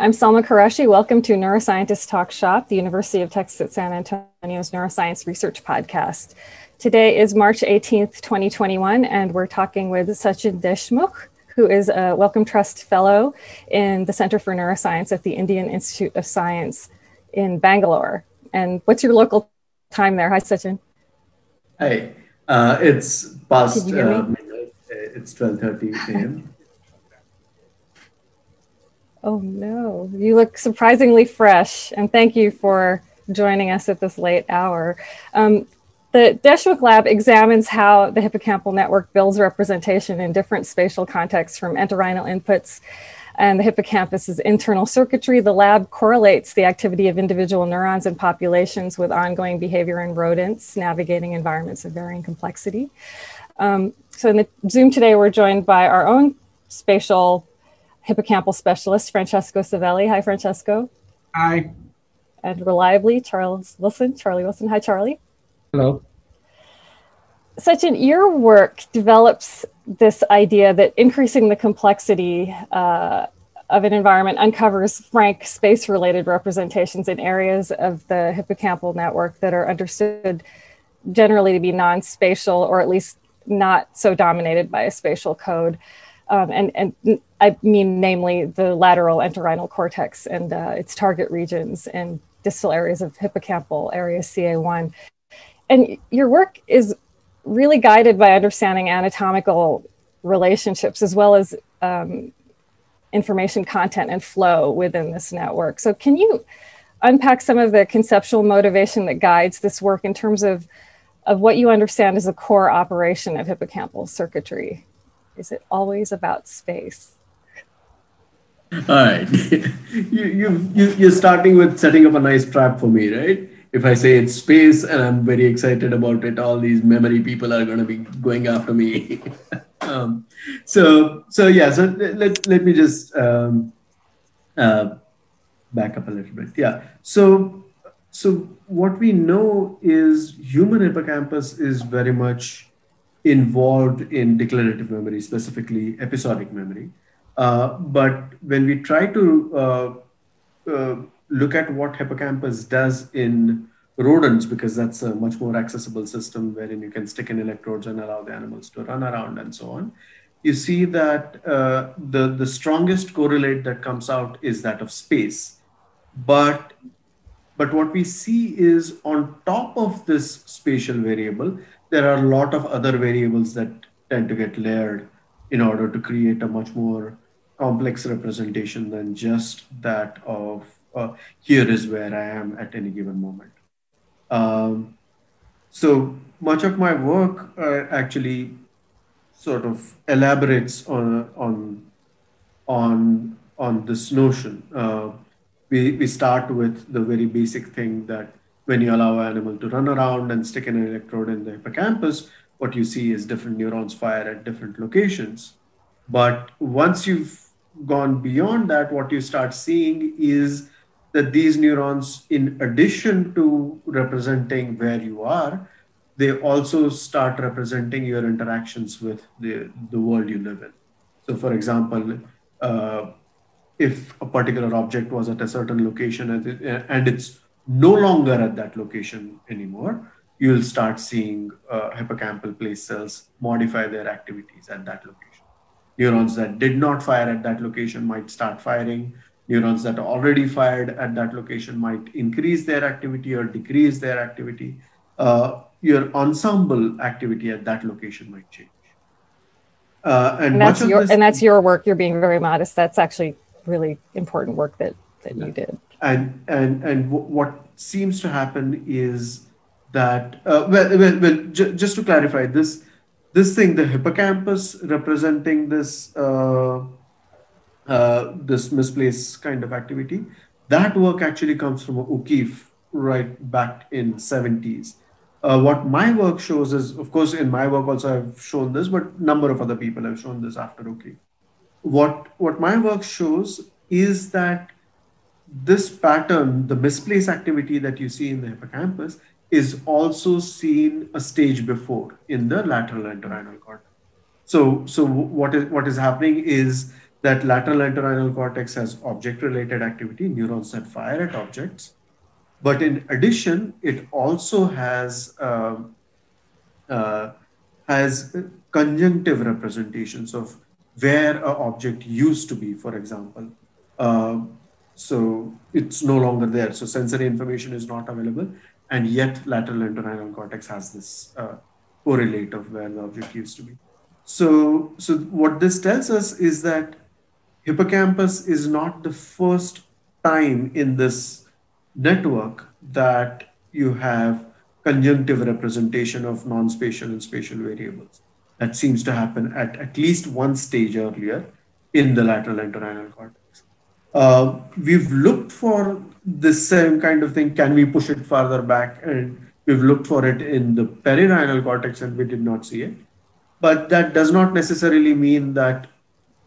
I'm Salma Qureshi. Welcome to Neuroscientist Talk Shop, the University of Texas at San Antonio's Neuroscience Research Podcast. Today is March 18th, 2021, and we're talking with Sachin Deshmukh, who is a Wellcome Trust Fellow in the Center for Neuroscience at the Indian Institute of Science in Bangalore. And what's your local time there? Hi, Sachin. Hi. Uh, it's past uh, midnight. It's 12.30 a.m. Oh no, you look surprisingly fresh, and thank you for joining us at this late hour. Um, the Deshmukh Lab examines how the hippocampal network builds representation in different spatial contexts from entorhinal inputs and the hippocampus's internal circuitry. The lab correlates the activity of individual neurons and populations with ongoing behavior in rodents navigating environments of varying complexity. Um, so in the Zoom today, we're joined by our own spatial hippocampal specialist, Francesco Savelli. Hi, Francesco. Hi. And reliably, Charles Wilson. Charlie Wilson. Hi, Charlie. Hello. Sachin, your work develops this idea that increasing the complexity uh, of an environment uncovers frank space related representations in areas of the hippocampal network that are understood generally to be non spatial or at least not so dominated by a spatial code um, and, and I mean, namely the lateral entorhinal cortex and uh, its target regions and distal areas of hippocampal area CA1. And your work is really guided by understanding anatomical relationships as well as um, information content and flow within this network. So, can you unpack some of the conceptual motivation that guides this work in terms of, of what you understand as a core operation of hippocampal circuitry? Is it always about space? All right. you, you, you, you're starting with setting up a nice trap for me, right? If I say it's space and I'm very excited about it, all these memory people are going to be going after me. um, so, so yeah, so let, let me just um, uh, back up a little bit. Yeah. So, so what we know is human hippocampus is very much involved in declarative memory, specifically episodic memory. Uh, but when we try to uh, uh, look at what hippocampus does in rodents, because that's a much more accessible system wherein you can stick in electrodes and allow the animals to run around and so on, you see that uh, the, the strongest correlate that comes out is that of space. But but what we see is on top of this spatial variable, there are a lot of other variables that tend to get layered in order to create a much more complex representation than just that of uh, here is where I am at any given moment. Um, so much of my work uh, actually sort of elaborates on on on on this notion. Uh, we we start with the very basic thing that when you allow an animal to run around and stick an electrode in the hippocampus, what you see is different neurons fire at different locations. But once you've gone beyond that, what you start seeing is that these neurons, in addition to representing where you are, they also start representing your interactions with the, the world you live in. So, for example, uh, if a particular object was at a certain location and, it, and it's no longer at that location anymore, you'll start seeing uh, hippocampal place cells modify their activities at that location. Neurons that did not fire at that location might start firing. Neurons that already fired at that location might increase their activity or decrease their activity. Uh, your ensemble activity at that location might change. Uh, and, and that's your and that's your work. You're being very modest. That's actually really important work that that yeah. you did and and and what seems to happen is that uh, well, well, well j- just to clarify this this thing the hippocampus representing this uh, uh, this misplaced kind of activity that work actually comes from O'Keefe right back in 70s uh, what my work shows is of course in my work also i've shown this but number of other people have shown this after O'Keefe what what my work shows is that this pattern, the misplaced activity that you see in the hippocampus, is also seen a stage before in the lateral entorhinal cortex. So, so what is what is happening is that lateral entorhinal cortex has object-related activity, neurons that fire at objects. But in addition, it also has uh, uh, has conjunctive representations of where an object used to be, for example. Uh, so it's no longer there. So sensory information is not available, and yet lateral entorhinal cortex has this uh, correlate of where the object used to be. So, so what this tells us is that hippocampus is not the first time in this network that you have conjunctive representation of non-spatial and spatial variables. That seems to happen at at least one stage earlier in the lateral entorhinal cortex. Uh, we've looked for the same kind of thing. Can we push it farther back? And we've looked for it in the perirhinal cortex and we did not see it. But that does not necessarily mean that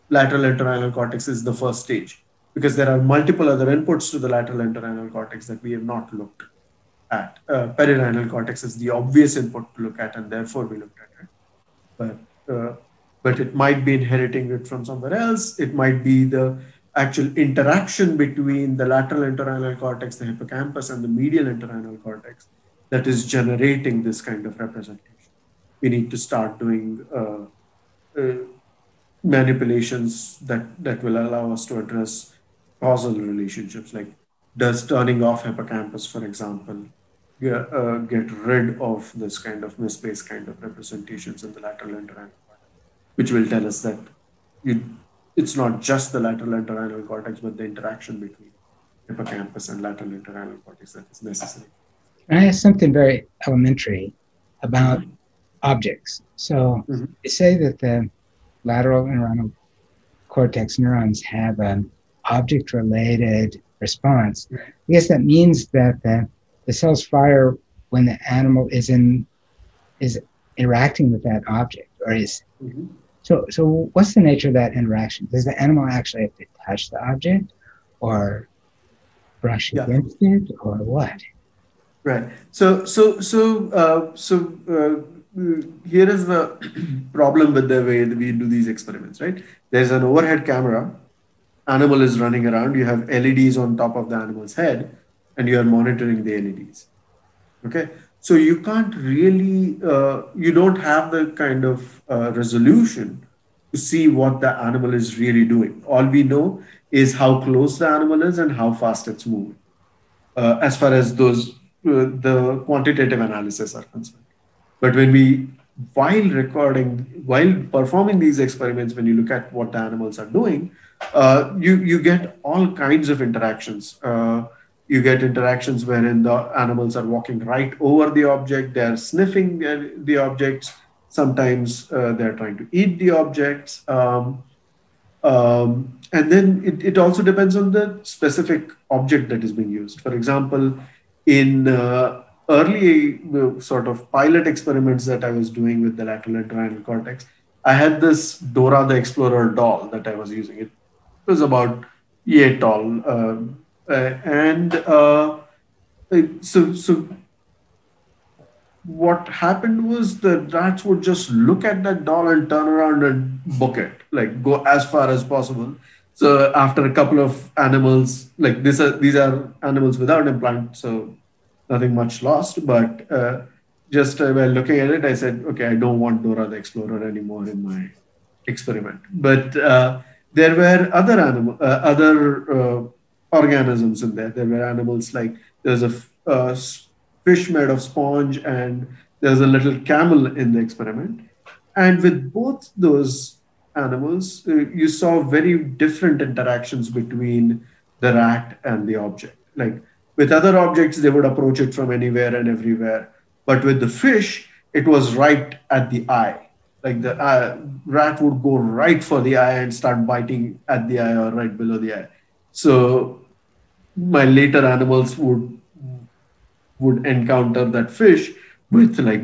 lateral entorhinal cortex is the first stage because there are multiple other inputs to the lateral entorhinal cortex that we have not looked at. Uh, perirhinal cortex is the obvious input to look at, and therefore we looked at it. But uh, but it might be inheriting it from somewhere else. It might be the actual interaction between the lateral entorhinal cortex, the hippocampus, and the medial entorhinal cortex that is generating this kind of representation. We need to start doing uh, uh manipulations that, that will allow us to address causal relationships, like does turning off hippocampus, for example, get, uh, get rid of this kind of misplaced kind of representations in the lateral entorhinal cortex, which will tell us that you, it's not just the lateral entorhinal cortex, but the interaction between hippocampus and lateral entorhinal cortex that is necessary. I ask something very elementary about mm-hmm. objects. So mm-hmm. you say that the lateral entorhinal cortex neurons have an object related response. I guess that means that the, the cells fire when the animal is in is interacting with that object or is mm-hmm. So so what's the nature of that interaction? Does the animal actually have to touch the object or brush yeah. against it or what? Right. So so so uh, so uh, here is the problem with the way that we do these experiments, right? There's an overhead camera, animal is running around, you have LEDs on top of the animal's head, and you are monitoring the LEDs. Okay, so you can't really, uh, you don't have the kind of uh, resolution to see what the animal is really doing. All we know is how close the animal is and how fast it's moving, uh, as far as those uh, the quantitative analysis are concerned. But when we, while recording, while performing these experiments, when you look at what the animals are doing, uh, you, you get all kinds of interactions. Uh, you get interactions wherein the animals are walking right over the object, they're sniffing the, the objects, sometimes uh, they're trying to eat the objects. Um, um, and then it, it also depends on the specific object that is being used. For example, in uh, early uh, sort of pilot experiments that I was doing with the lateral entorhinal cortex, I had this Dora the Explorer doll that I was using. It was about yay tall, uh, and uh, so so what happened was the rats would just look at that doll and turn around and book it, like go as far as possible. So after a couple of animals, like this, are, these are animals without implant, so nothing much lost. But uh, just uh, while looking at it, I said, okay, I don't want Dora the Explorer anymore in my experiment. But uh, there were other animal, uh, other uh, organisms in there. There were animals like there's a uh, fish made of sponge, and there's a little camel in the experiment. And with both those animals, you saw very different interactions between the rat and the object. Like with other objects, they would approach it from anywhere and everywhere. But with the fish, it was right at the eye. Like the uh, rat would go right for the eye and start biting at the eye or right below the eye. So my later animals would would encounter that fish with like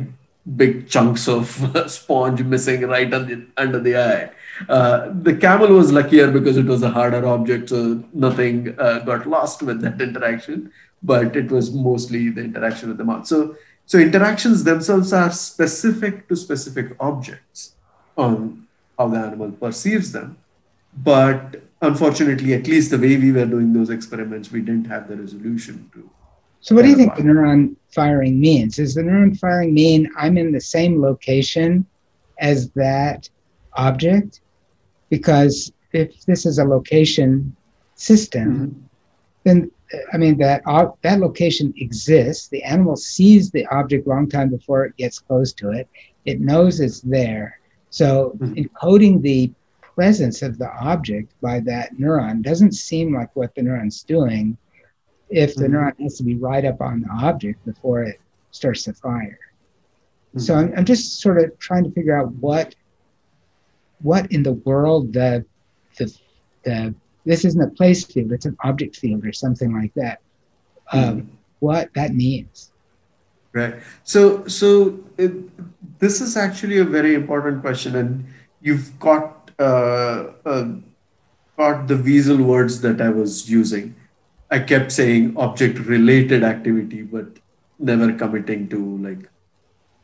big chunks of sponge missing right the, under the eye. Uh, the camel was luckier because it was a harder object, so nothing uh, got lost with that interaction. But it was mostly the interaction with the mouth. So, so interactions themselves are specific to specific objects on how the animal perceives them. but unfortunately, at least the way we were doing those experiments, we didn't have the resolution to. So, what do you think the neuron firing means? Does the neuron firing mean I'm in the same location as that object? Because if this is a location system, mm-hmm. then I mean that uh, that location exists. The animal sees the object long time before it gets close to it. It knows it's there. So mm-hmm. encoding the presence of the object by that neuron doesn't seem like what the neuron's doing if the mm-hmm. neuron has to be right up on the object before it starts to fire. Mm-hmm. So I'm, I'm just sort of trying to figure out what what in the world the the the this isn't a place field, it's an object field or something like that. Um, mm-hmm. What that means. Right. So, so it, this is actually a very important question, and you've got uh, uh, got the weasel words that I was using. I kept saying object-related activity, but never committing to like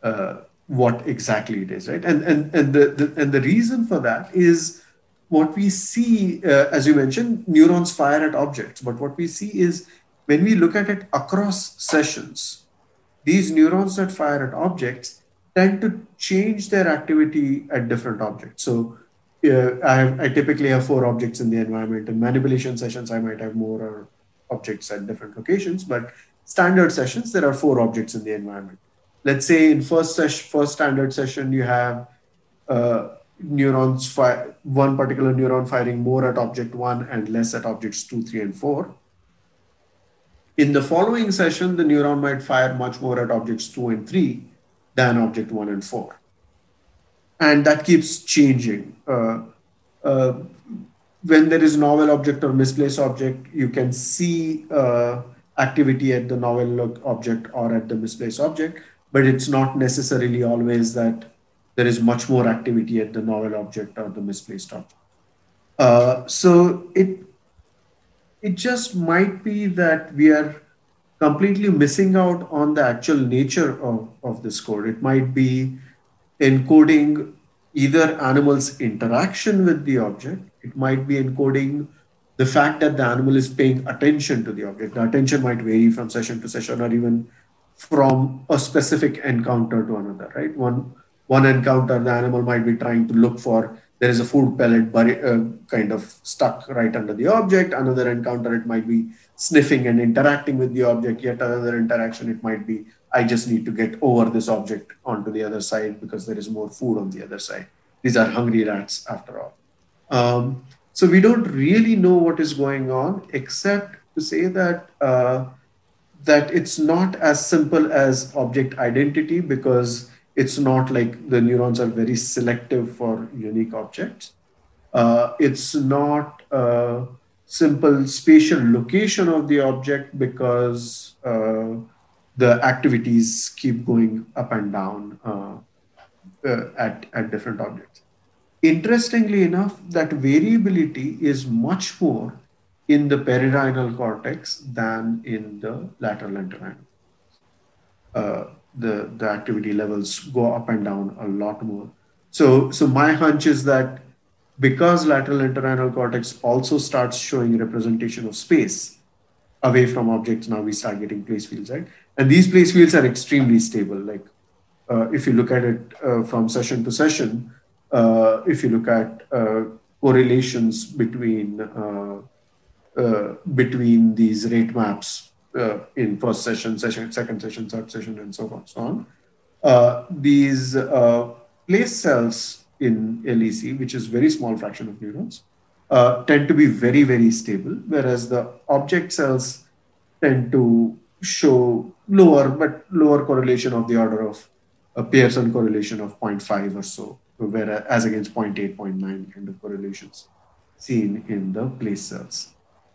uh, what exactly it is, right? And and and the, the and the reason for that is what we see, uh, as you mentioned, neurons fire at objects. But what we see is when we look at it across sessions, these neurons that fire at objects tend to change their activity at different objects. So uh, I, have, I typically have four objects in the environment. In manipulation sessions, I might have more objects at different locations, but standard sessions, there are four objects in the environment. Let's say in first first standard session, you have uh, neurons fire one particular neuron firing more at object one and less at objects two, three, and four. In the following session, the neuron might fire much more at objects two and three than object one and four. And that keeps changing. Uh, uh, when there is novel object or misplaced object, you can see uh, activity at the novel object or at the misplaced object, but it's not necessarily always that there is much more activity at the novel object or the misplaced object. Uh, so it it just might be that we are completely missing out on the actual nature of, of this code. It might be encoding either animal's interaction with the object, it might be encoding the fact that the animal is paying attention to the object. The attention might vary from session to session or even from a specific encounter to another, right? One one encounter, the animal might be trying to look for there is a food pellet uh, kind of stuck right under the object. Another encounter, it might be sniffing and interacting with the object. Yet another interaction, it might be I just need to get over this object onto the other side because there is more food on the other side. These are hungry rats after all. Um, so we don't really know what is going on, except to say that uh, that it's not as simple as object identity because it's not like the neurons are very selective for unique objects. Uh, it's not a simple spatial location of the object because uh, the activities keep going up and down uh, uh at, at different objects. Interestingly enough, that variability is much more in the perirhinal cortex than in the lateral entorhinal. Uh, the, the activity levels go up and down a lot more. So, so my hunch is that because lateral entorhinal cortex also starts showing representation of space away from objects, now we start getting place fields, right? And these place fields are extremely stable. Like uh, if you look at it uh, from session to session, uh, if you look at uh, correlations between uh, uh, between these rate maps in first session, session, second session, third session, and so on, so on. These place cells in LEC, which is very small fraction of neurons, uh, tend to be very, very stable, whereas the object cells tend to show lower, but lower correlation of the order of a Pearson correlation of 0.5 or so, whereas as against 0.8, 0.9 kind of correlations seen in the place cells.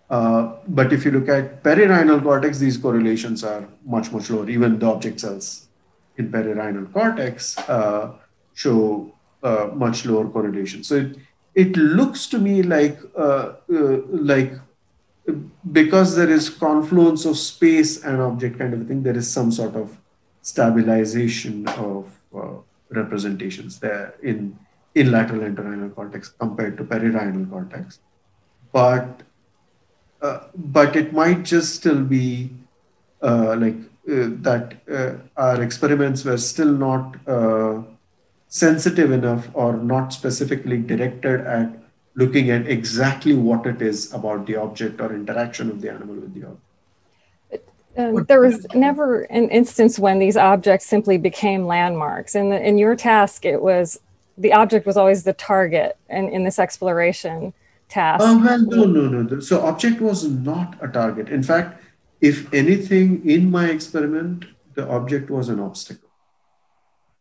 Uh, but if you look at perirhinal cortex, these correlations are much, much lower. Even the object cells in perirhinal cortex uh, show uh, much lower correlation. So it, it looks to me like, uh, uh, like because there is confluence of space and object kind of thing, there is some sort of stabilization of representations there in, in lateral entorhinal cortex compared to perirhinal cortex, but uh, but it might just still be uh, like uh, that uh, our experiments were still not uh, sensitive enough or not specifically directed at looking at exactly what it is about the object or interaction of the animal with the object. Um, there was never an instance when these objects simply became landmarks. In, the, in your task, it was the object was always the target, and in this exploration task. Oh, well, no, no, no. So, object was not a target. In fact, if anything, in my experiment, the object was an obstacle.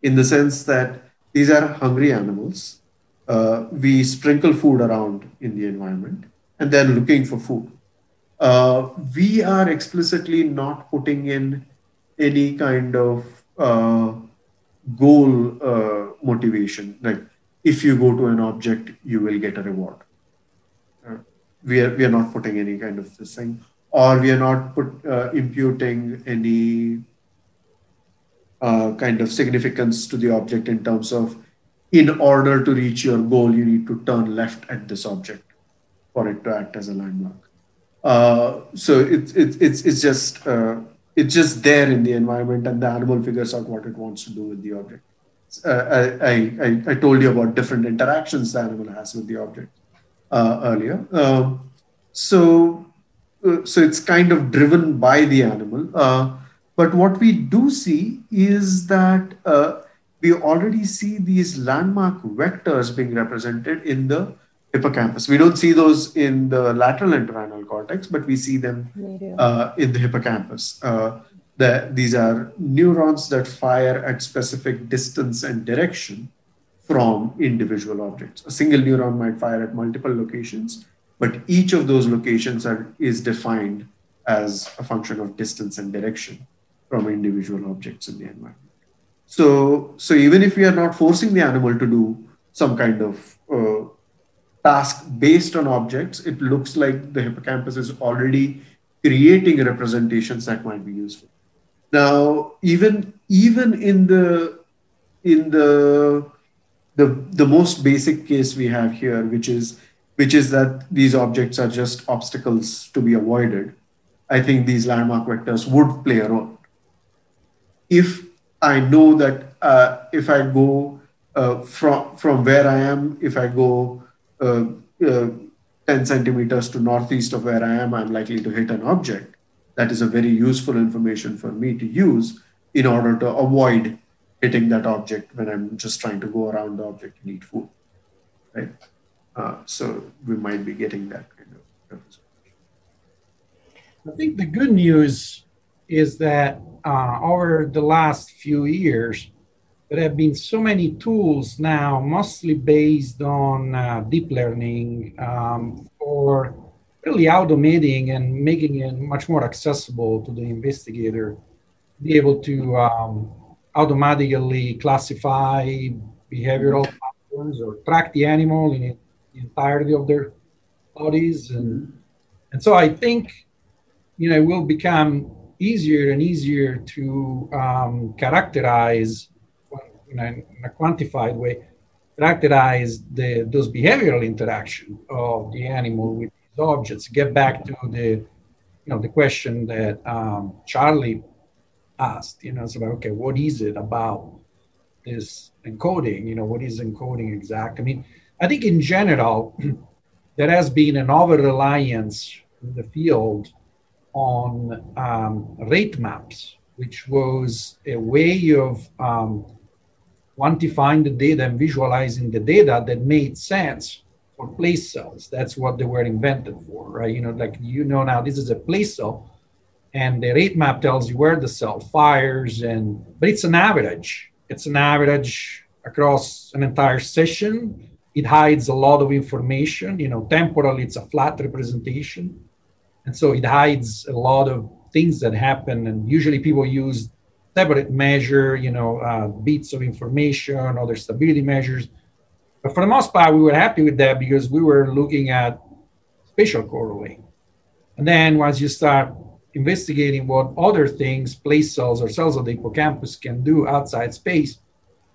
In the sense that these are hungry animals. Uh, we sprinkle food around in the environment, and they're looking for food uh, we are explicitly not putting in any kind of uh, goal uh, motivation. Like if you go to an object, you will get a reward. Uh, we are we are not putting any kind of this thing, or we are not put uh, imputing any uh, kind of significance to the object in terms of in order to reach your goal, you need to turn left at this object for it to act as a landmark. Uh, so it's it's it's it's just uh, it's just there in the environment, and the animal figures out what it wants to do with the object. Uh, I, I I told you about different interactions the animal has with the object uh, earlier. Um, so uh, so it's kind of driven by the animal. But what we do see is that we already see these landmark vectors being represented in the hippocampus. We don't see those in the lateral entorhinal cortex, but we see them uh, in the hippocampus. Uh, the, these are neurons that fire at specific distance and direction from individual objects. A single neuron might fire at multiple locations, but each of those locations are, is defined as a function of distance and direction from individual objects in the environment. So, so even if we are not forcing the animal to do some kind of uh, task based on objects, it looks like the hippocampus is already creating representations that might be useful. Now, even even in the in the the the most basic case we have here, which is which is that these objects are just obstacles to be avoided, I think these landmark vectors would play a role. If I know that uh, if I go uh, from from where I am, if I go uh, uh, 10 centimeters to northeast of where I am, I'm likely to hit an object. That is a very useful information for me to use in order to avoid hitting that object when I'm just trying to go around the object and eat food. Right? Uh, so we might be getting that kind of. I think the good news is that uh, over the last few years, there have been so many tools now, mostly based on uh, deep learning um, for really automating and making it much more accessible to the investigator, be able to um, automatically classify behavioral patterns or track the animal in the entirety of their bodies. And, and so I think, you know, it will become easier and easier to um, characterize in a, in a quantified way, characterize the, those behavioral interaction of the animal with these objects. Get back to the, you know, the question that um, Charlie asked. You know, it's about okay, what is it about this encoding? You know, what is encoding exact? I mean, I think in general, there has been an over reliance in the field on um, rate maps, which was a way of um, quantifying the data and visualizing the data that made sense for place cells. That's what they were invented for, right? You know, like you know now this is a place cell, and the rate map tells you where the cell fires, and but it's an average. It's an average across an entire session. It hides a lot of information. You know, temporally it's a flat representation, and so it hides a lot of things that happen. And usually people use separate measure, you know, uh, bits of information, other stability measures. But for the most part, we were happy with that because we were looking at spatial correlate. And then once you start investigating what other things, place cells or cells of the hippocampus can do outside space,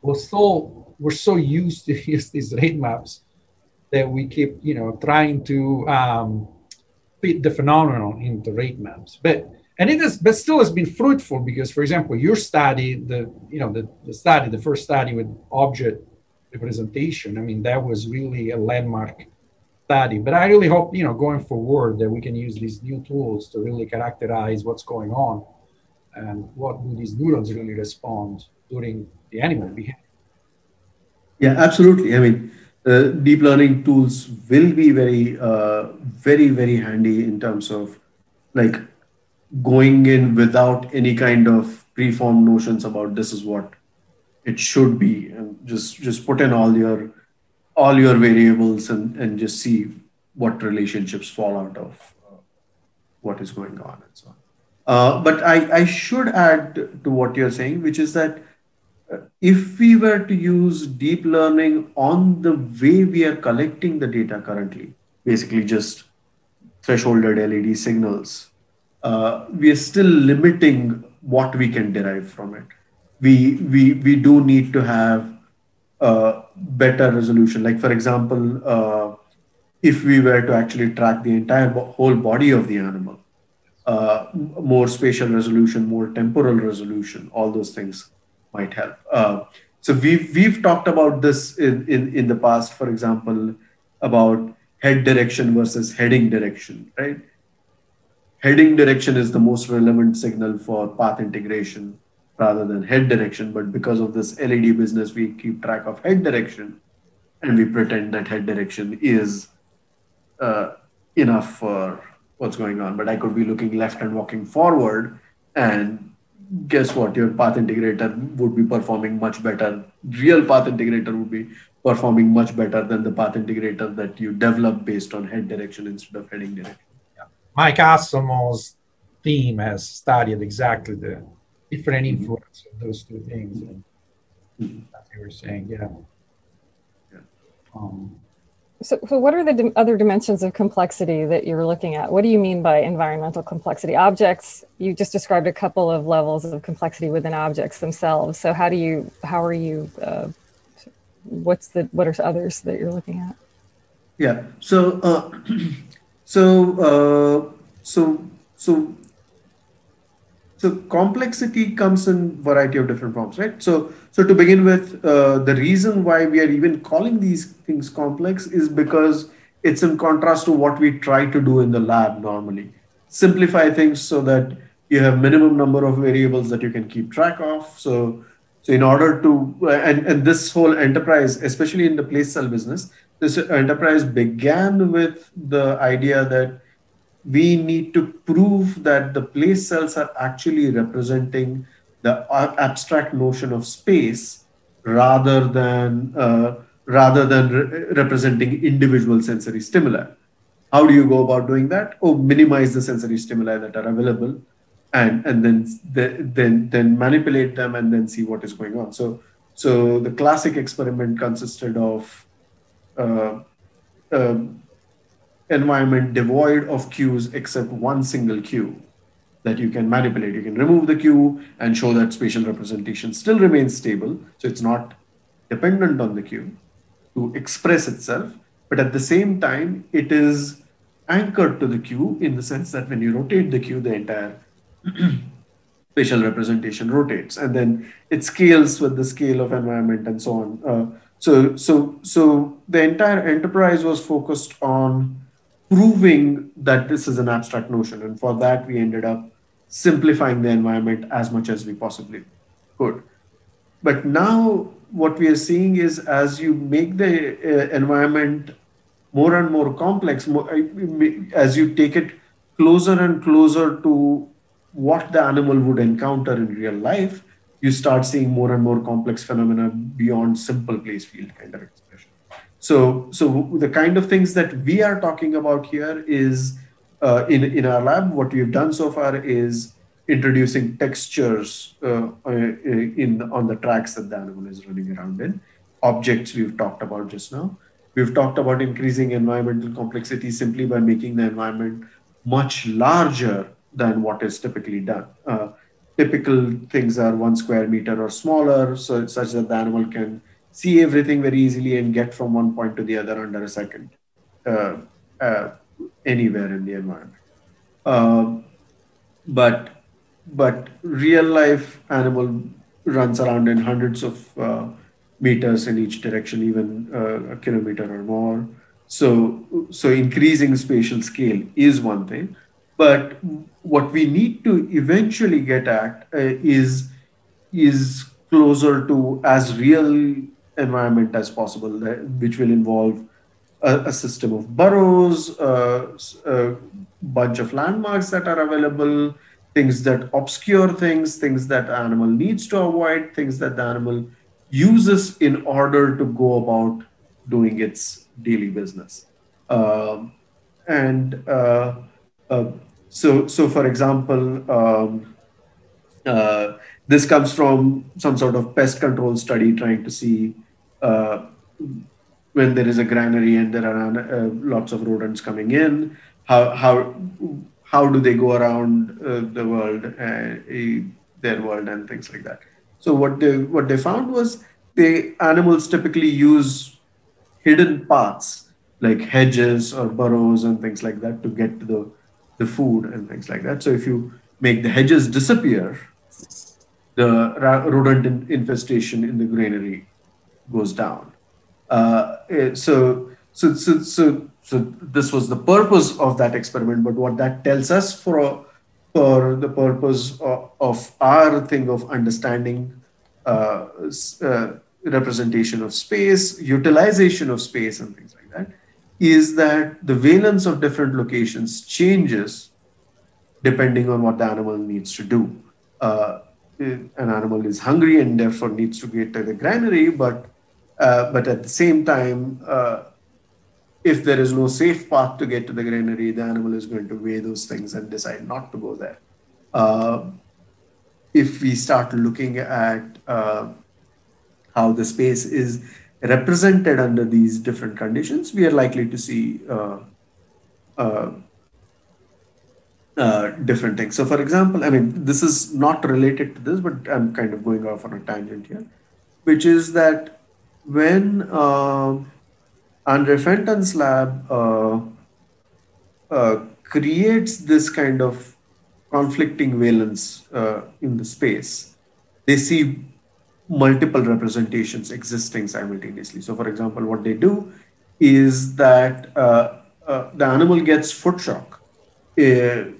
we're so we're so used to use these rate maps that we keep you know trying to um, the phenomenon in the rate maps. But and it has but still has been fruitful because for example your study the you know the, the study the first study with object representation i mean that was really a landmark study. But i really hope you know going forward that we can use these new tools to really characterize what's going on and what do these neurons really respond during the animal behavior. Yeah absolutely. I mean uh, deep learning tools will be very uh, very very handy in terms of like going in without any kind of preformed notions about this is what it should be. And just just put in all your all your variables and and just see what relationships fall out of uh, what is going on and so on. Uh, but I, I should add to what you're saying which is that if we were to use deep learning on the way we are collecting the data currently basically just thresholded led signals uh, we are still limiting what we can derive from it. We we we do need to have a better resolution. Like for example, uh, if we were to actually track the entire bo- whole body of the animal, uh, more spatial resolution, more temporal resolution, all those things might help. Uh, so we've we've talked about this in, in in the past. For example, about head direction versus heading direction, right? heading direction is the most relevant signal for path integration rather than head direction. But because of this LED business, we keep track of head direction and we pretend that head direction is uh, enough for what's going on. But I could be looking left and walking forward, and guess what? Your path integrator would be performing much better. Real path integrator would be performing much better than the path integrator that you develop based on head direction instead of heading direction. yeah. Mike Hasselmo's team has studied exactly the different mm-hmm. influence of those two things. And as you were saying, yeah. yeah. Um, so, so, what are the other dimensions of complexity that you're looking at? What do you mean by environmental complexity? Objects, you just described a couple of levels of complexity within objects themselves. So, how do you, how are you, uh, what's the, what are others that you're looking at? Yeah. So, uh, So, uh, so, so, so complexity comes in variety of different forms, right? So, so to begin with, uh, the reason why we are even calling these things complex is because it's in contrast to what we try to do in the lab normally. Simplify things so that you have minimum number of variables that you can keep track of. So, so in order to, and, and this whole enterprise, especially in the place cell business, this enterprise began with the idea that we need to prove that the place cells are actually representing the abstract notion of space rather than uh, rather than re- representing individual sensory stimuli. How do you go about doing that? Oh, minimize the sensory stimuli that are available, and and then then then manipulate them and then see what is going on. So so the classic experiment consisted of uh, uh, environment devoid of cues except one single cue that you can manipulate. You can remove the cue and show that spatial representation still remains stable. So it's not dependent on the cue to express itself. But at the same time, it is anchored to the cue in the sense that when you rotate the cue, the entire spatial representation rotates. And then it scales with the scale of environment and so on. Uh, so, so, so the entire enterprise was focused on proving that this is an abstract notion. And for that, we ended up simplifying the environment as much as we possibly could. But now, what we are seeing is as you make the uh, environment more and more complex, more, as you take it closer and closer to what the animal would encounter in real life, you start seeing more and more complex phenomena beyond simple place field kind of expression. So, so the kind of things that we are talking about here is uh, in in our lab. What we've done so far is introducing textures uh, uh in on the tracks that the animal is running around in. Objects we've talked about just now. We've talked about increasing environmental complexity simply by making the environment much larger than what is typically done. Uh, typical things are one square meter or smaller, so such that the animal can see everything very easily and get from one point to the other under a second, uh, uh, anywhere in the environment. Um, but but real life animal runs around in hundreds of uh, meters in each direction, even uh, a kilometer or more. So, so increasing spatial scale is one thing, but what we need to eventually get at uh, is is closer to as real environment as possible, which will involve a, a system of burrows, uh, a bunch of landmarks that are available, things that obscure things, things that animal needs to avoid, things that the animal uses in order to go about doing its daily business. Um, and uh, uh, so, so for example, um, uh, this comes from some sort of pest control study trying to see when there is a granary and there are uh, lots of rodents coming in, how how how do they go around uh, the world, uh, their world, and things like that. So what they what they found was the animals typically use hidden paths like hedges or burrows and things like that to get to the the food and things like that. So if you make the hedges disappear, the rodent infestation in the granary goes down. Uh, eh, so, so, so, so so this was the purpose of that experiment but what that tells us for for the purpose of, of our thing of understanding uh, uh, representation of space utilization of space and things like that is that the valence of different locations changes depending on what the animal needs to do uh, an animal is hungry and therefore needs to get to the granary but uh, but at the same time uh, if there is no safe path to get to the granary, the animal is going to weigh those things and decide not to go there. Uh, if we start looking at uh, how the space is represented under these different conditions, we are likely to see uh, uh, different things. So, for example, I mean, this is not related to this, but I'm kind of going off on a tangent here, which is that when uh, Andre lab uh, uh, creates this kind of conflicting valence uh, in the space. They see multiple representations existing simultaneously. So, for example, what they do is that uh, uh, the animal gets foot shock in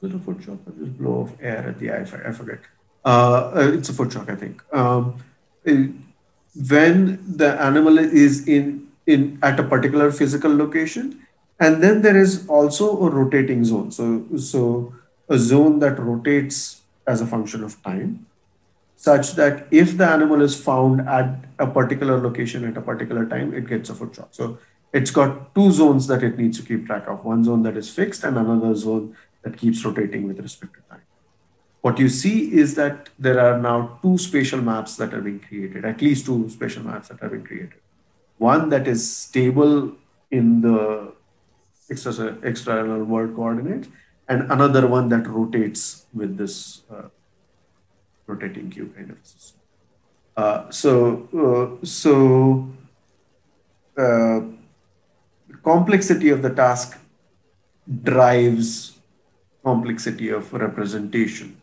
little foot shock just blow of air at the eye. I forget. It's a foot shock, I think. Um, when the animal is in, in at a particular physical location. And then there is also a rotating zone. So, so a zone that rotates as a function of time, such that if the animal is found at a particular location at a particular time, it gets a foot shock. So it's got two zones that it needs to keep track of one zone that is fixed and another zone that keeps rotating with respect to time what you see is that there are now two spatial maps that are being created, at least two spatial maps that have been created. One that is stable in the external world coordinates, and another one that rotates with this uh, rotating cube kind of system. Uh, so, uh, so uh, complexity of the task drives complexity of representation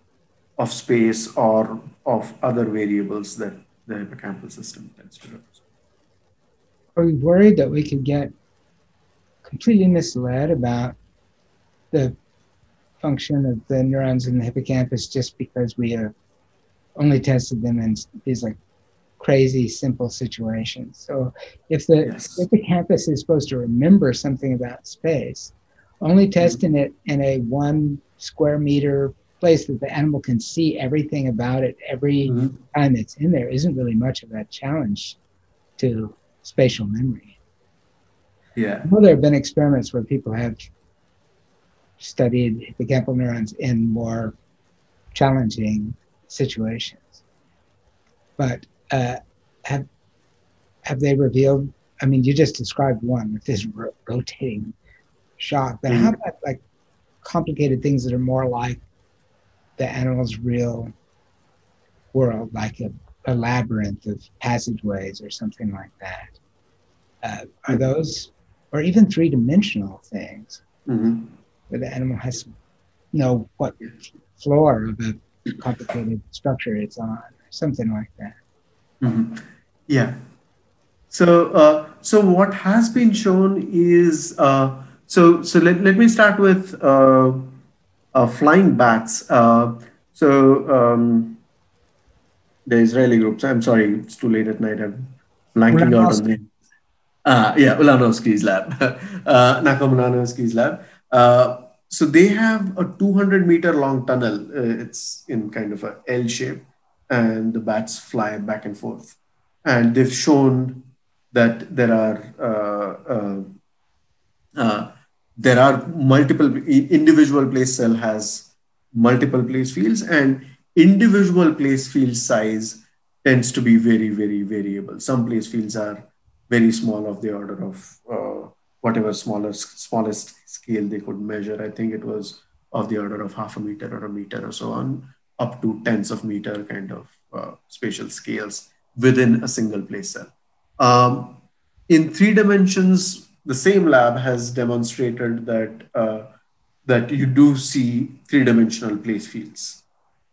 of space or of other variables that the hippocampal system tends to represent. Are we worried that we could get completely misled about the function of the neurons in the hippocampus just because we have only tested them in these like crazy simple situations. So if the yes. hippocampus is supposed to remember something about space, only mm-hmm. testing it in a one square meter place that the animal can see everything about it every mm-hmm. time it's in there isn't really much of a challenge to spatial memory. Yeah. Well, there have been experiments where people have studied the hippocampal neurons in more challenging situations. But uh, have have they revealed? I mean, you just described one with this ro- rotating shock, but mm-hmm. how about like complicated things that are more like the animal's real world, like a, a labyrinth of passageways or something like that. Uh, are those, or even three dimensional things, Mm-hmm. where the animal has to know what floor of a complicated structure it's on, or something like that. Mhm. Yeah. So, uh, so what has been shown is uh, so. So let, let me start with uh, flying bats. Uh, so um, the Israeli groups. I'm sorry, it's too late at night. I'm blanking out on the. Uh, yeah, Ulanovsky's lab, uh, Nachum Ulanovsky's lab. Uh, so they have a 200 meter long tunnel. Uh, it's in kind of a L shape, and the bats fly back and forth. And they've shown that there are uh, uh, uh, there are multiple individual place cell has multiple place fields, and individual place field size tends to be very very variable. Some place fields are very small, of the order of uh, whatever smaller smallest scale they could measure. I think it was of the order of half a meter or a meter or so on, up to tens of meter kind of uh, spatial scales within a single place cell. Um, in three dimensions, the same lab has demonstrated that uh, that you do see three-dimensional place fields.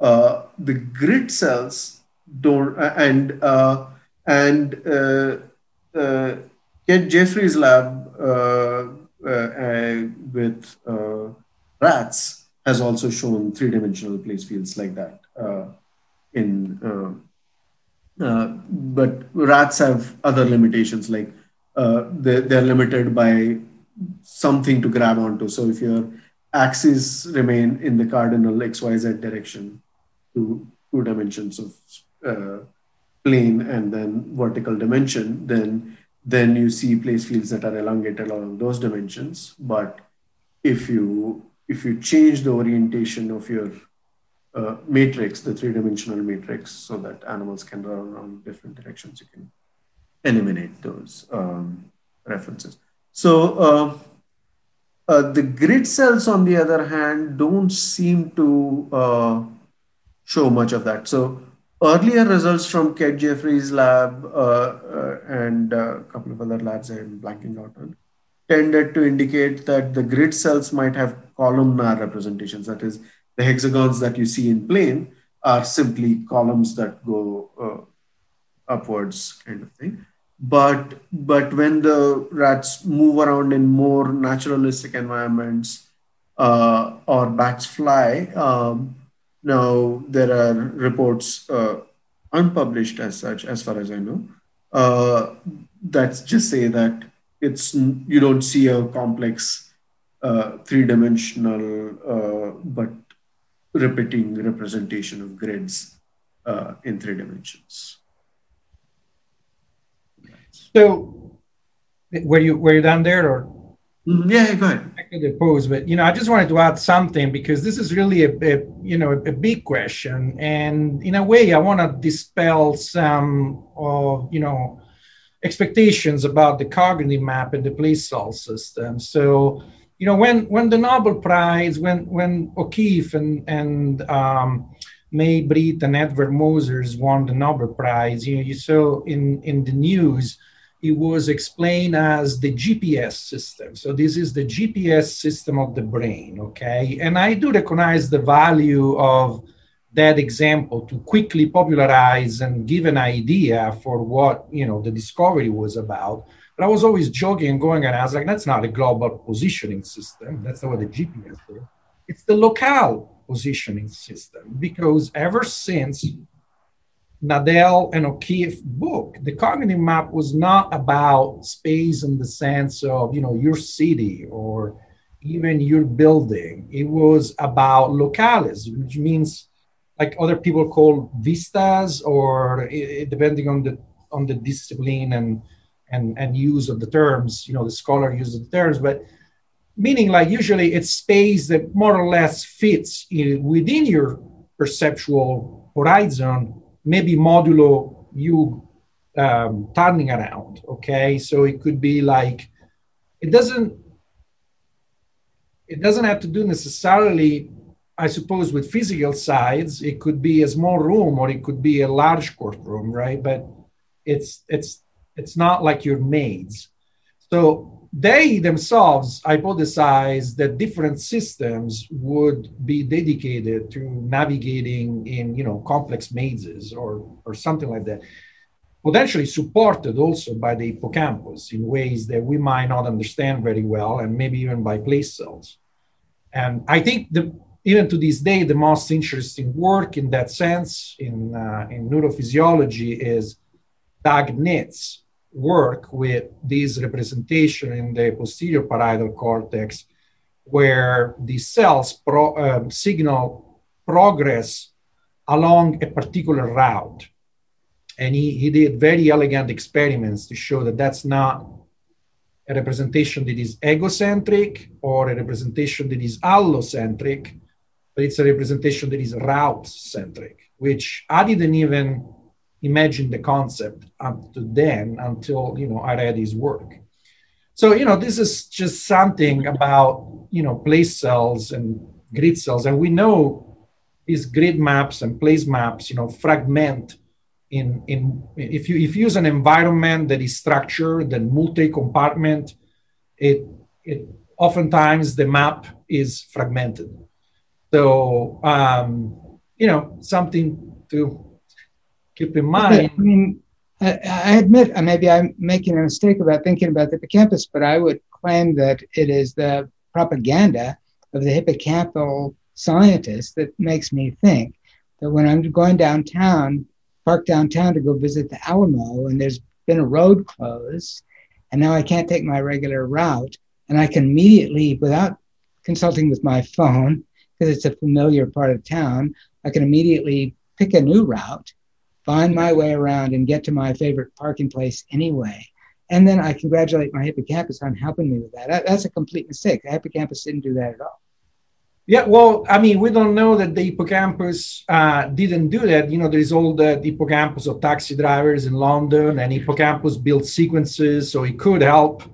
Uh, the grid cells don't, and uh, and uh, uh, Kate Jeffery's lab uh, with rats has also shown three-dimensional place fields like that in. But rats have other limitations, like uh, they, they're limited by something to grab onto. So if your axes remain in the cardinal XYZ direction, two, two dimensions of uh, plane and then vertical dimension, then then you see place fields that are elongated along those dimensions. But if you if you change the orientation of your uh, matrix, the three-dimensional matrix, so that animals can run around different directions, you can eliminate those um, references. So uh, uh, the grid cells, on the other hand, don't seem to uh, show much of that. So earlier results from Kate Jeffery's lab uh, uh, and a couple of other labs I'm blanking out on tended to indicate that the grid cells might have columnar representations. That is, the hexagons that you see in plane are simply columns that go uh, upwards, kind of thing. But but when the rats move around in more naturalistic environments uh, or bats fly, um, now there are reports uh, unpublished as such, as far as I know, uh, that just say that it's you don't see a complex uh, three-dimensional uh, but repeating representation of grids uh, in three dimensions. So, were you were you down there or? Mm, Yeah, go ahead. I could pose, but you know, I just wanted to add something because this is really a, a you know a, big question, and in a way, I want to dispel some of you know expectations about the cognitive map and the place cell system. So, you know, when when the Nobel Prize, when when O'Keefe and and um, May Britt and Edward Mosers won the Nobel Prize, you know, you saw in in the news it was explained as the GPS system. So this is the GPS system of the brain, okay? And I do recognize the value of that example to quickly popularize and give an idea for what, you know, the discovery was about. But I was always joking and going and I was like, that's not a global positioning system. That's not what the GPS is. It's the locale positioning system because ever since Nadel and O'Keefe book, the cognitive map was not about space in the sense of, you know, your city or even your building. It was about locales, which means like other people call vistas or it, depending on the on the discipline and and and use of the terms, you know, the scholar uses the terms, but meaning like usually it's space that more or less fits in, within your perceptual horizon maybe modulo you um, turning around. Okay, so it could be like it doesn't. it doesn't have to do necessarily, I suppose, with physical sides. It could be a small room or it could be a large courtroom, right? But it's it's it's not like your maids. So they themselves hypothesized that different systems would be dedicated to navigating in you know complex mazes or or something like that. Potentially supported also by the hippocampus in ways that we might not understand very well and maybe even by place cells. And i think the even to this day the most interesting work in that sense in uh, in neurophysiology is Doug Nitz work with this representation in the posterior parietal cortex, where the cells pro, um, signal progress along a particular route. And he, he did very elegant experiments to show that that's not a representation that is egocentric or a representation that is allocentric, but it's a representation that is route centric, which I didn't even imagine the concept up to then until you know I read his work. So you know this is just something about you know place cells and grid cells, and we know these grid maps and place maps you know fragment in in if you if you use an environment that is structured and multi-compartment, it it oftentimes the map is fragmented. So um, you know something to keep in mind. I mean, I, I admit uh, maybe I'm making a mistake about thinking about the hippocampus, but I would claim that it is the propaganda of the hippocampal scientist that makes me think that when I'm going downtown, park downtown to go visit the Alamo, and there's been a road closed, and now I can't take my regular route, and I can immediately, without consulting with my phone, because it's a familiar part of town, I can immediately pick a new route find my way around and get to my favorite parking place anyway. And then I congratulate my hippocampus on helping me with that. That's a complete mistake. The hippocampus didn't do that at all. Yeah, well, I mean, we don't know that the hippocampus uh, didn't do that. You know, there is all the hippocampus of taxi drivers in London, and hippocampus built sequences, so it could help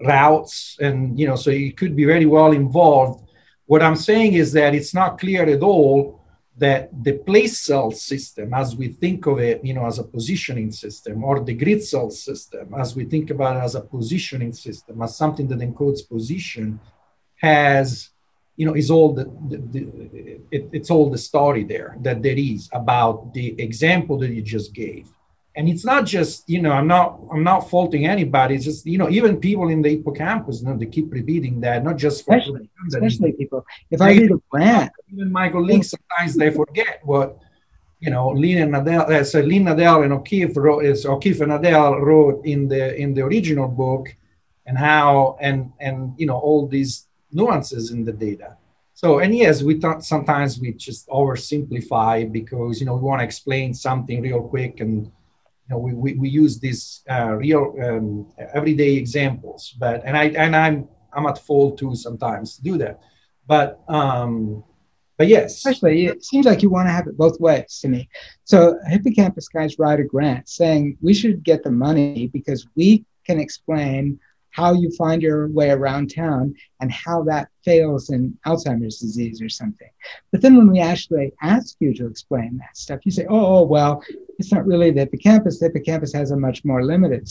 routes, and you know, so it could be very well involved. What I'm saying is that it's not clear at all that the place cell system, as we think of it, you know, as a positioning system, or the grid cell system, as we think about it as a positioning system, as something that encodes position, has, you know, is all the, the, the it, it's all the story there that there is about the example that you just gave and it's not just you know i'm not i'm not faulting anybody. It's just you know even people in the hippocampus you know they keep repeating that not just especially, especially people. If i read a grant even michael link sometimes they forget what you know lynn and nadel uh, so lynn nadel and o'keefe wrote is o'keefe and nadel wrote in the in the original book and how and and you know all these nuances in the data. So and yes we thought sometimes we just oversimplify because you know we want to explain something real quick and you know, we, we, we use these uh, real um, everyday examples, but and I and I'm I'm at fault too sometimes to do that, but um, but yes, especially it seems like you want to have it both ways to me. So hippocampus guys write a grant saying we should get the money because we can explain how you find your way around town and how that fails in Alzheimer's disease or something. But then when we actually ask you to explain that stuff, you say, oh, oh well, it's not really the hippocampus. The hippocampus has a much more limited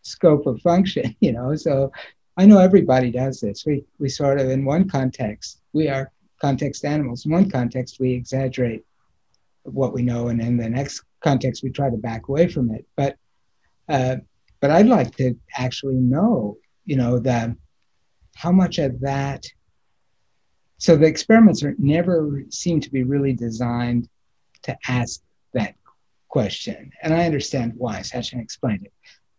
scope of function, you know. So I know everybody does this. We, we sort of, in one context, we are context animals. In one context, we exaggerate what we know, and in the next context, we try to back away from it. But uh, but I'd like to actually know, you know, that how much of that. So the experiments are never seem to be really designed to ask that question, and I understand why. Sachin explained it.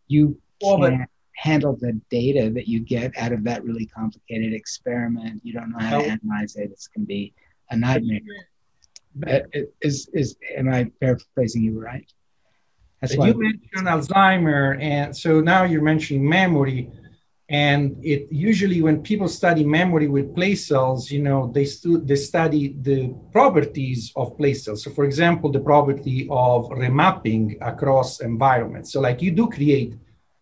You well, can't but, handle the data that you get out of that really complicated experiment. You don't know how to analyze it. It's to be a nightmare. But is is am I paraphrasing you right? That's you mentioned Alzheimer, and so now you're mentioning memory. And it usually when people study memory with place cells, you know, they, stu- they study the properties of place cells. So, for example, the property of remapping across environments. So, like you do create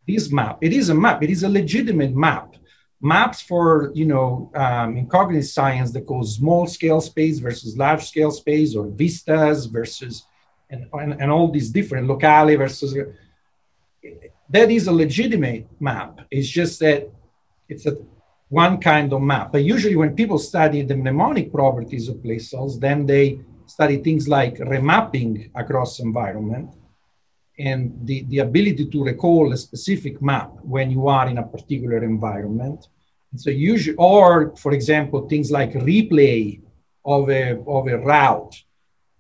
this map. It is a map. It is a legitimate map maps for you know um, in cognitive science they call small scale space versus large scale space or vistas versus and, and, and all these different locale versus that is a legitimate map it's just that it's a one kind of map but usually when people study the mnemonic properties of place cells then they study things like remapping across environment and the, the ability to recall a specific map when you are in a particular environment. And so usually, or for example, things like replay of a, of a route.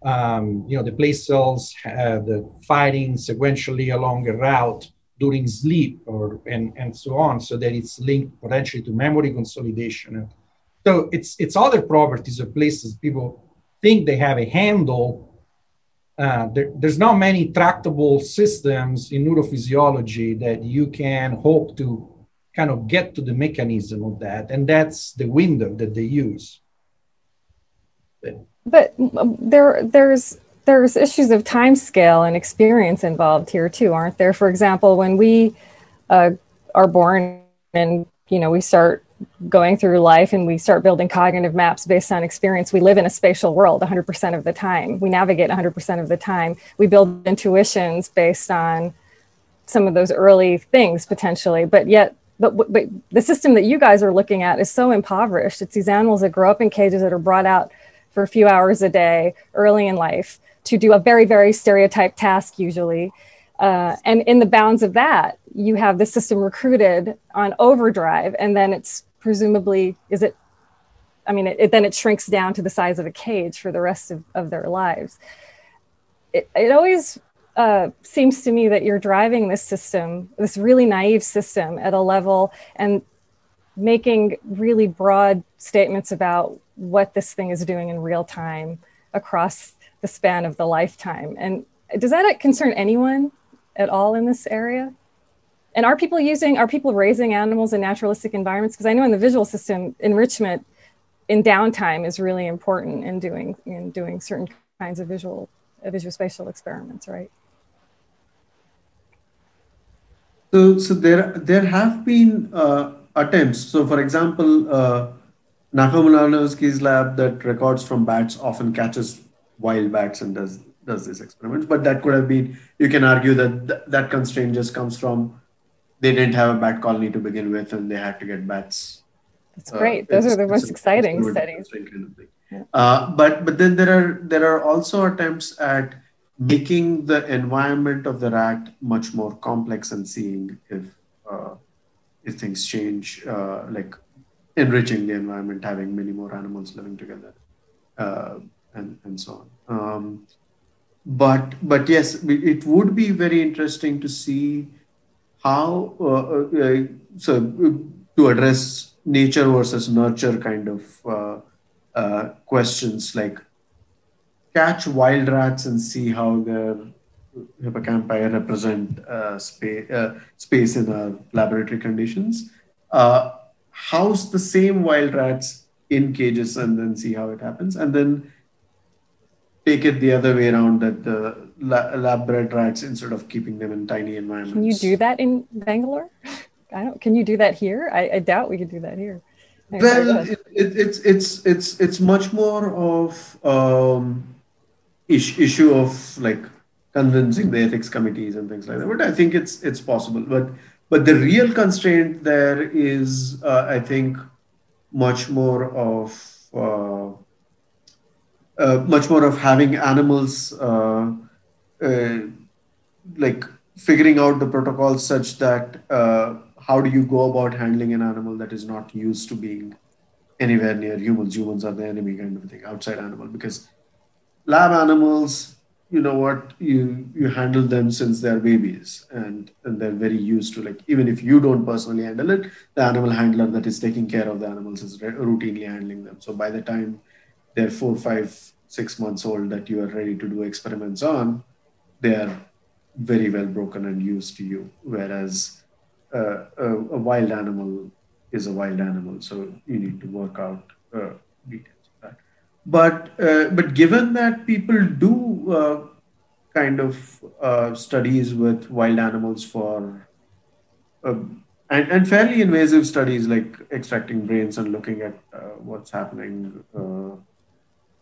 Um, you know, the place cells have the fighting sequentially along a route during sleep or and, and so on, so that it's linked potentially to memory consolidation. So it's it's other properties of places. People think they have a handle. Uh, there, there's not many tractable systems in neurophysiology that you can hope to kind of get to the mechanism of that and that's the window that they use. But um, there there's there's issues of time scale and experience involved here too aren't there for example when we uh, are born and you know we start going through life and we start building cognitive maps based on experience, we live in a spatial world 100% of the time. We navigate 100% of the time. We build intuitions based on some of those early things potentially, but yet, but, but the system that you guys are looking at is so impoverished. It's these animals that grow up in cages that are brought out for a few hours a day early in life to do a very, very stereotyped task usually. Uh, and in the bounds of that, you have the system recruited on overdrive, and then it's presumably is it i mean it, it, then it shrinks down to the size of a cage for the rest of, of their lives it, it always uh, seems to me that you're driving this system this really naive system at a level and making really broad statements about what this thing is doing in real time across the span of the lifetime and does that concern anyone at all in this area and are people using, are people raising animals in naturalistic environments? Because I know in the visual system, enrichment in downtime is really important in doing in doing certain kinds of visual uh, visual spatial experiments, right? So, so there there have been uh, attempts. So, for example, uh, Nachum lab that records from bats often catches wild bats and does does this experiment. But that could have been. You can argue that th- that constraint just comes from they didn't have a bat colony to begin with, and they had to get bats. That's uh, great. Those are the most exciting studies. Yeah. Uh, but but then there are there are also attempts at making the environment of the rat much more complex and seeing if uh, if things change, uh, like enriching the environment, having many more animals living together, uh, and and so on. Um, but but yes, it would be very interesting to see how uh, uh, uh, so to address nature versus nurture kind of questions like catch wild rats and see how their hippocampi represent uh, space, uh, space in our laboratory conditions. Uh, house the same wild rats in cages and then see how it happens. And then take it the other way around that the lab bred rats instead of keeping them in tiny environments. Can you do that in Bangalore? I don't. Can you do that here? I, I doubt we could do that here. well, it, it, it's it's it's it's much more of um, ish, issue of like convincing the ethics committees and things like that. But I think it's it's possible. But but the real constraint there is, uh, I think, much more of uh, uh, much more of having animals uh, uh, like figuring out the protocols such that uh, how do you go about handling an animal that is not used to being anywhere near humans humans are the enemy kind of thing outside animal because lab animals you know what you you handle them since they're babies and and they're very used to like even if you don't personally handle it the animal handler that is taking care of the animals is routinely handling them so by the time they're four, five, six months old that you are ready to do experiments on, they are very well broken and used to you. Whereas uh, a, a, wild animal is a wild animal, so you need to work out uh, details. But uh, but given that people do uh, kind of uh, studies with wild animals for and, and fairly invasive studies like extracting brains and looking at uh, what's happening uh,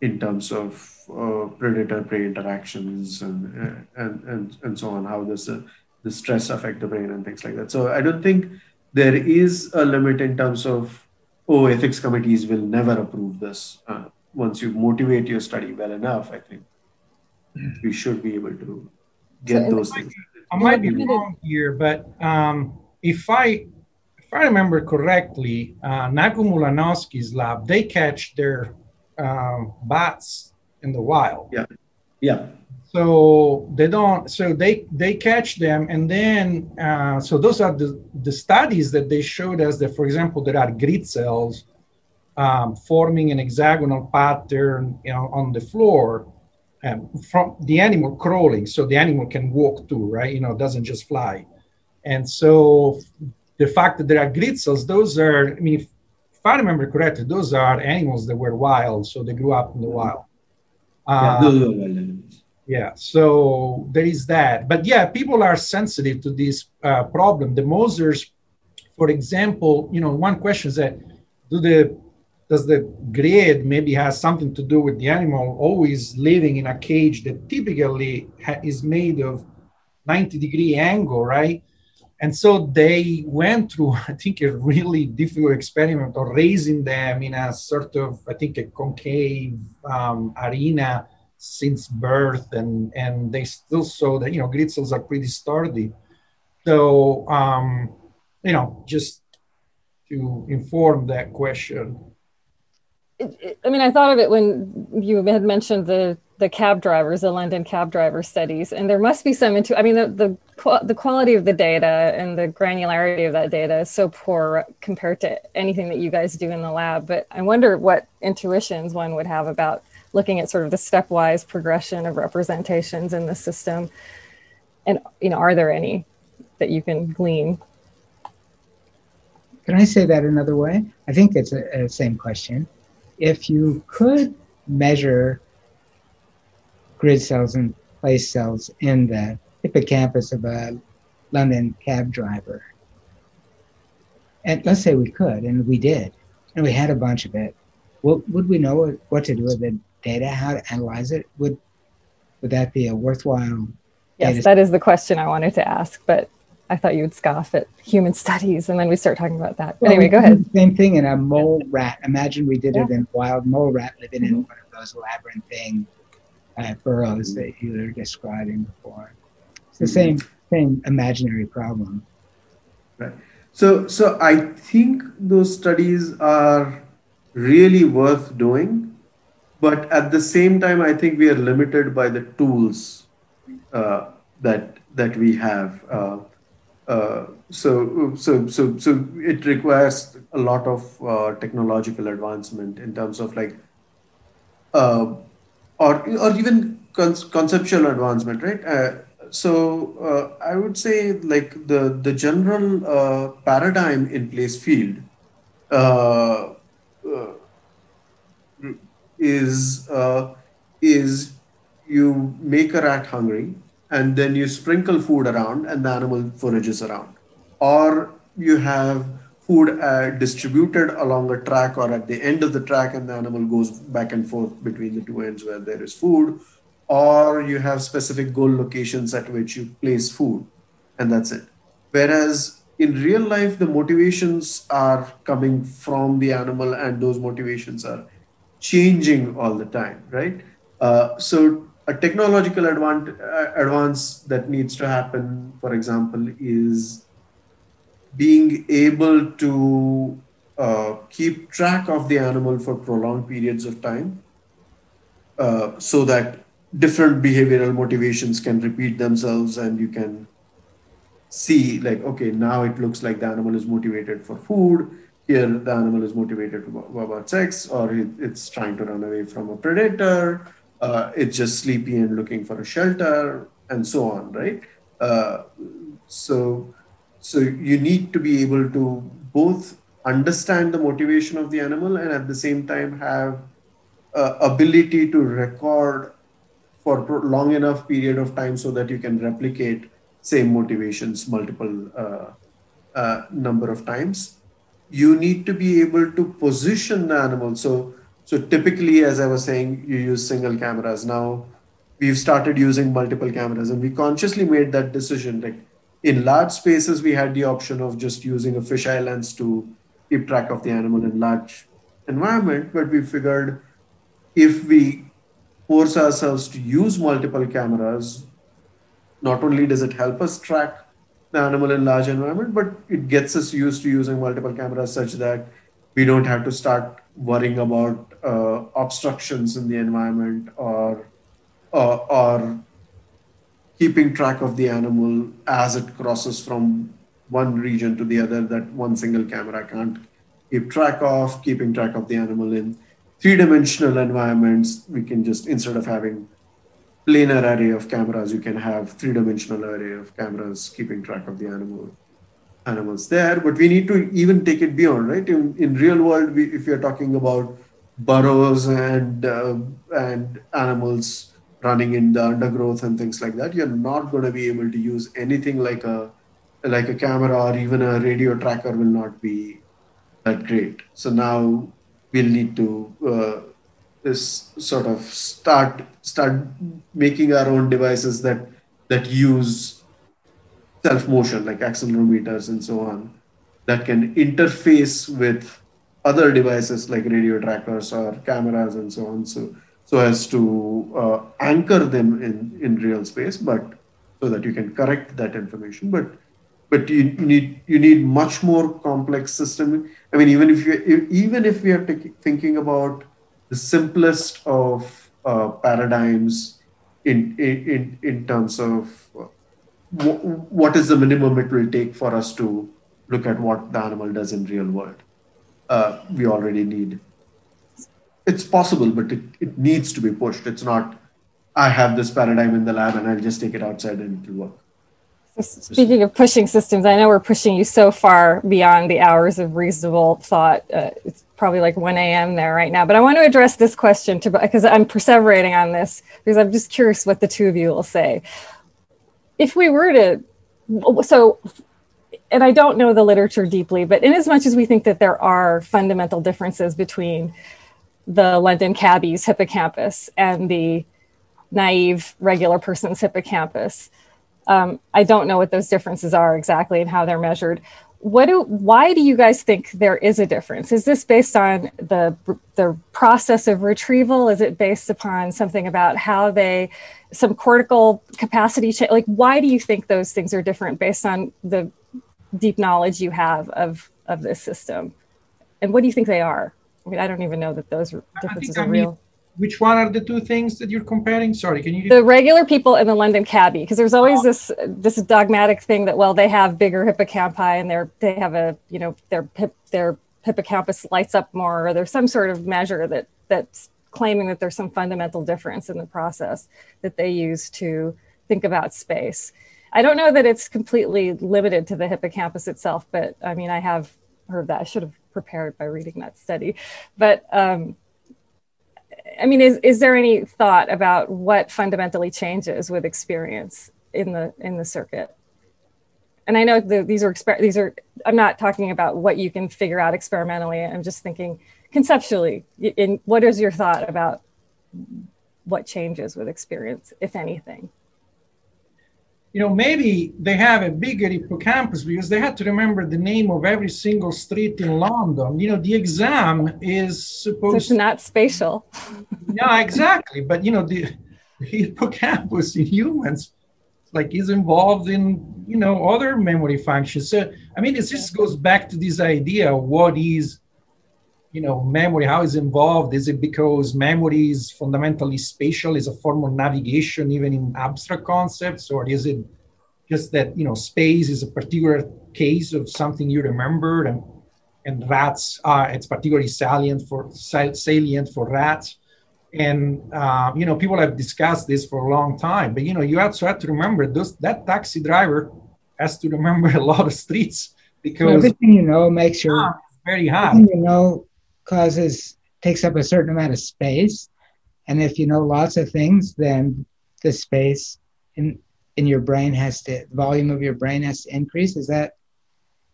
in terms of uh, predator-prey interactions and, and, and, and so on, how does the stress affect the brain and things like that. So I don't think there is a limit in terms of, oh, ethics committees will never approve this. Once you motivate your study well enough, I think we should be able to get so those things. I might be wrong here, but um, if I if I remember correctly, uh, Nachum lab, they catch their um, bats in the wild. Yeah. Yeah. So they don't. So they they catch them, and then uh, so those are the the studies that they showed us that, for example, there are grid cells um, forming an hexagonal pattern you know, on the floor um, from the animal crawling, so the animal can walk too, right? You know, doesn't just fly. And so the fact that there are grid cells, those are, I mean, if, if I remember correctly, those are animals that were wild, so they grew up in the wild. Um, yeah, so there is that. But yeah, people are sensitive to this uh, problem. The Mosers, for example, you know, one question is that do the does the grid maybe has something to do with the animal always living in a cage that typically ha- is made of 90 degree angle, right? And so they went through, I think, a really difficult experiment of raising them in a sort of, I think, a concave um, arena since birth, and and they still saw that you know grid cells are pretty sturdy. So um, you know, just to inform that question. I mean, I thought of it when you had mentioned the the cab drivers, the London cab driver studies, and there must be some into. I mean, the the the quality of the data and the granularity of that data is so poor compared to anything that you guys do in the lab. But I wonder what intuitions one would have about looking at sort of the stepwise progression of representations in the system, and you know, are there any that you can glean? Can I say that another way? I think it's a, a same question. If you could measure grid cells and place cells in the hippocampus of a London cab driver. And let's say we could, and we did, and we had a bunch of it. What, would we know what to do with the data, how to analyze it? Would would that be a worthwhile? Yes, that is the question I wanted to ask, but I thought you would scoff at human studies, and then we start talking about that. Well, anyway, go ahead. Same thing in a mole rat. Imagine we did yeah. it in wild mole rat living mm-hmm. in one of those labyrinthine uh, burrows that you were describing before. It's the same same imaginary problem. Right. So so I think those studies are really worth doing, but at the same time, I think we are limited by the tools uh, that that we have. Uh, uh, so, so, so, so it requires a lot of uh, technological advancement in terms of like uh, or or even con- conceptual advancement, right? Uh, so uh, I would say like the the general paradigm in place field is is you make a rat hungry and then you sprinkle food around and the animal forages around, or you have food uh, distributed along a track or at the end of the track and the animal goes back and forth between the two ends where there is food. Or you have specific goal locations at which you place food and that's it. Whereas in real life the motivations are coming from the animal and those motivations are changing all the time right? Uh, so a technological uh, advance that needs to happen for example is being able to uh, keep track of the animal for prolonged periods of time uh, so that different behavioral motivations can repeat themselves and you can see like okay now it looks like the animal is motivated for food here the animal is motivated about sex or it, it's trying to run away from a predator uh, it's just sleepy and looking for a shelter and so on right uh, so so you need to be able to both understand the motivation of the animal and at the same time have uh, ability to record for long enough period of time so that you can replicate same motivations multiple uh, uh, number of times. You need to be able to position the animal. So, so typically, as I was saying, you use single cameras. Now, we've started using multiple cameras, and we consciously made that decision. Like in large spaces, we had the option of just using a fisheye lens to keep track of the animal in large environment, but we figured if we force ourselves to use multiple cameras, not only does it help us track the animal in large environment, but it gets us used to using multiple cameras such that we don't have to start worrying about uh, obstructions in the environment or, uh, or keeping track of the animal as it crosses from one region to the other that one single camera can't keep track of, keeping track of the animal in three-dimensional environments. We can just, instead of having planar array of cameras, you can have three-dimensional array of cameras keeping track of the animal animals there. But we need to even take it beyond, right? In, in real world, we, if you're talking about burrows and uh, and animals running in the undergrowth and things like that, you're not going to be able to use anything like a like a camera or even a radio tracker will not be that great. So now we'll need to uh, this sort of start start making our own devices that that use self motion like accelerometers and so on that can interface with other devices like radio trackers or cameras and so on so so as to uh, anchor them in in real space but so that you can correct that information but but you, need you need much more complex system i mean even if you even if we are t- thinking about the simplest of uh, paradigms in, in, in terms of uh, what is the minimum it will take for us to look at what the animal does in real world. Uh, we already need. It's possible, but it, it needs to be pushed. It's not, I have this paradigm in the lab and I'll just take it outside and it will work. Speaking of pushing systems, I know we're pushing you so far beyond the hours of reasonable thought. Uh, it's probably like 1 a.m. there right now, but I want to address this question because I'm perseverating on this because I'm just curious what the two of you will say. If we were to, so, and I don't know the literature deeply, but in as much as we think that there are fundamental differences between the London cabbie's hippocampus and the naive regular person's hippocampus um, I don't know what those differences are exactly and how they're measured. What do, why do you guys think there is a difference? Is this based on the, the process of retrieval? Is it based upon something about how they, some cortical capacity? Cha- like, why do you think those things are different based on the deep knowledge you have of, of this system? And what do you think they are? I mean, I don't even know that those differences are real which one are the two things that you're comparing? Sorry, can you? The regular people and the London cabbie, because there's always oh. this this dogmatic thing that well they have bigger hippocampi and they're they have a you know their hip, their hippocampus lights up more or there's some sort of measure that that's claiming that there's some fundamental difference in the process that they use to think about space. I don't know that it's completely limited to the hippocampus itself, but I mean I have heard that. I should have prepared by reading that study, but. Um, I mean, is, is there any thought about what fundamentally changes with experience in the in the circuit? And I know the, these are exper- these are. I'm not talking about what you can figure out experimentally. I'm just thinking conceptually. In what is your thought about what changes with experience, if anything? You know, maybe they have a bigger hippocampus because they had to remember the name of every single street in London. You know, the exam is supposed. So it's not spatial. yeah, exactly. But you know, the, the hippocampus in humans, like, is involved in you know other memory functions. So I mean, it just goes back to this idea: of what is you know memory how is involved? Is it because memory is fundamentally spatial is a form of navigation even in abstract concepts? Or is it just that you know space is a particular case of something you remembered and and rats are it's particularly salient for salient for rats? And uh, you know people have discussed this for a long time but you know you also have to remember those that taxi driver has to remember a lot of streets because everything you know makes your very high. you know causes takes up a certain amount of space and if you know lots of things then the space in in your brain has to volume of your brain has to increase is that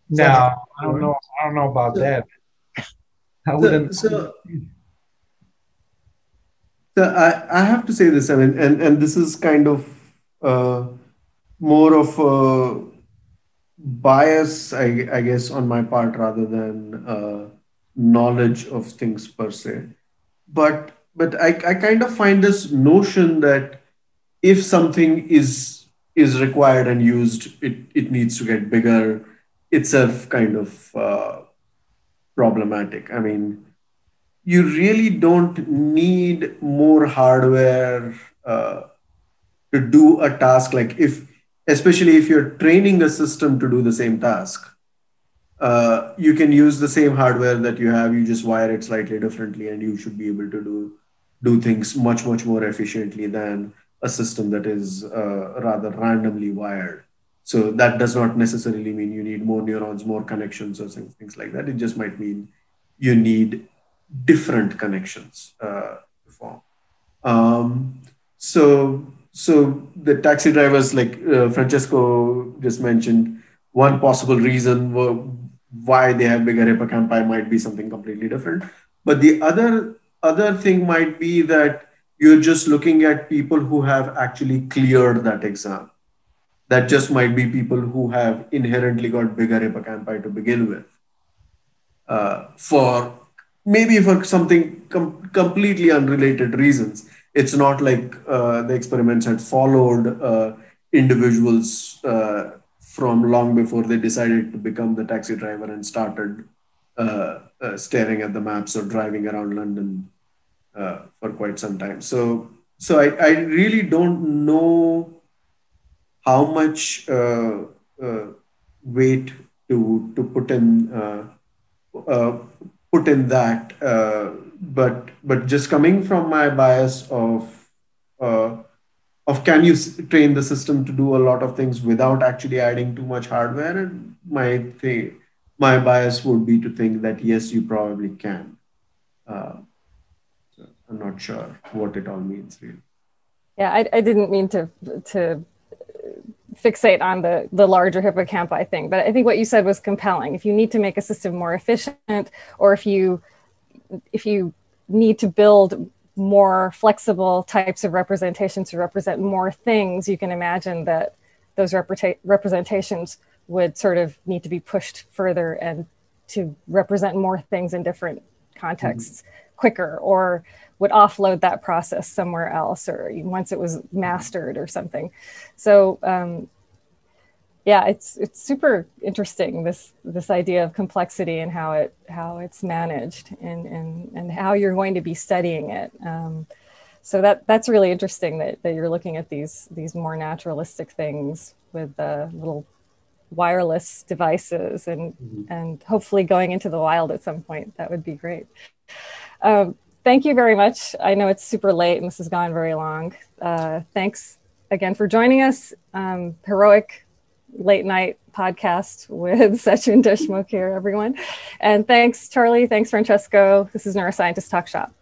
No, I don't know. I don't know about that. I wouldn't. So, so, so I, I have to say this, I mean, and, and this is kind of uh, more of a bias, I, I guess, on my part rather than uh, knowledge of things per se. But but I, I kind of find this notion that if something is is required and used, it, it needs to get bigger itself kind of uh, problematic. I mean, you really don't need more hardware uh, to do a task like if especially if you're training a system to do the same task uh, you can use the same hardware that you have you just wire it slightly differently and you should be able to do do things much much more efficiently than a system that is uh, rather randomly wired. So that does not necessarily mean you need more neurons more connections or things like that. It just might mean you need different connections uh, to form. Um, so so the taxi drivers like uh, francesco just mentioned one possible reason why they have bigger hippocampi might be something completely different. But the other other thing might be that you're just looking at people who have actually cleared that exam. That just might be people who have inherently got bigger hippocampi to begin with. Uh, for maybe for something com- completely unrelated reasons. It's not like uh, the experiments had followed uh, individuals uh, from long before they decided to become the taxi driver and started uh, uh, staring at the maps or driving around London uh, for quite some time. So, so I, I really don't know how much weight to to put in put in that but but just coming from my bias of uh, of can you train the system to do a lot of things without actually adding too much hardware? And my thing my bias would be to think that yes you probably can. Uh, so i'm not sure what it all means really. Yeah i, I didn't mean to to fixate on the the larger hippocampi thing but i think what you said was compelling. If you need to make a system more efficient or if you if you need to build more flexible types of representations to represent more things, you can imagine that those representations would sort of need to be pushed further and to represent more things in different contexts mm-hmm. quicker or would offload that process somewhere else or once it was mastered or something. So um, yeah, it's it's super interesting this this idea of complexity and how it how it's managed and and and how you're going to be studying it. Um, so that that's really interesting that, that you're looking at these these more naturalistic things with the little wireless devices and mm-hmm. and hopefully going into the wild at some point. That would be great. Um, thank you very much. I know it's super late and this has gone very long. Uh, thanks again for joining us. Um, heroic late night podcast with Sachin Deshmukh here, everyone. And thanks, Charlie. Thanks, Francesco. This is Neuroscientist Talk Shop.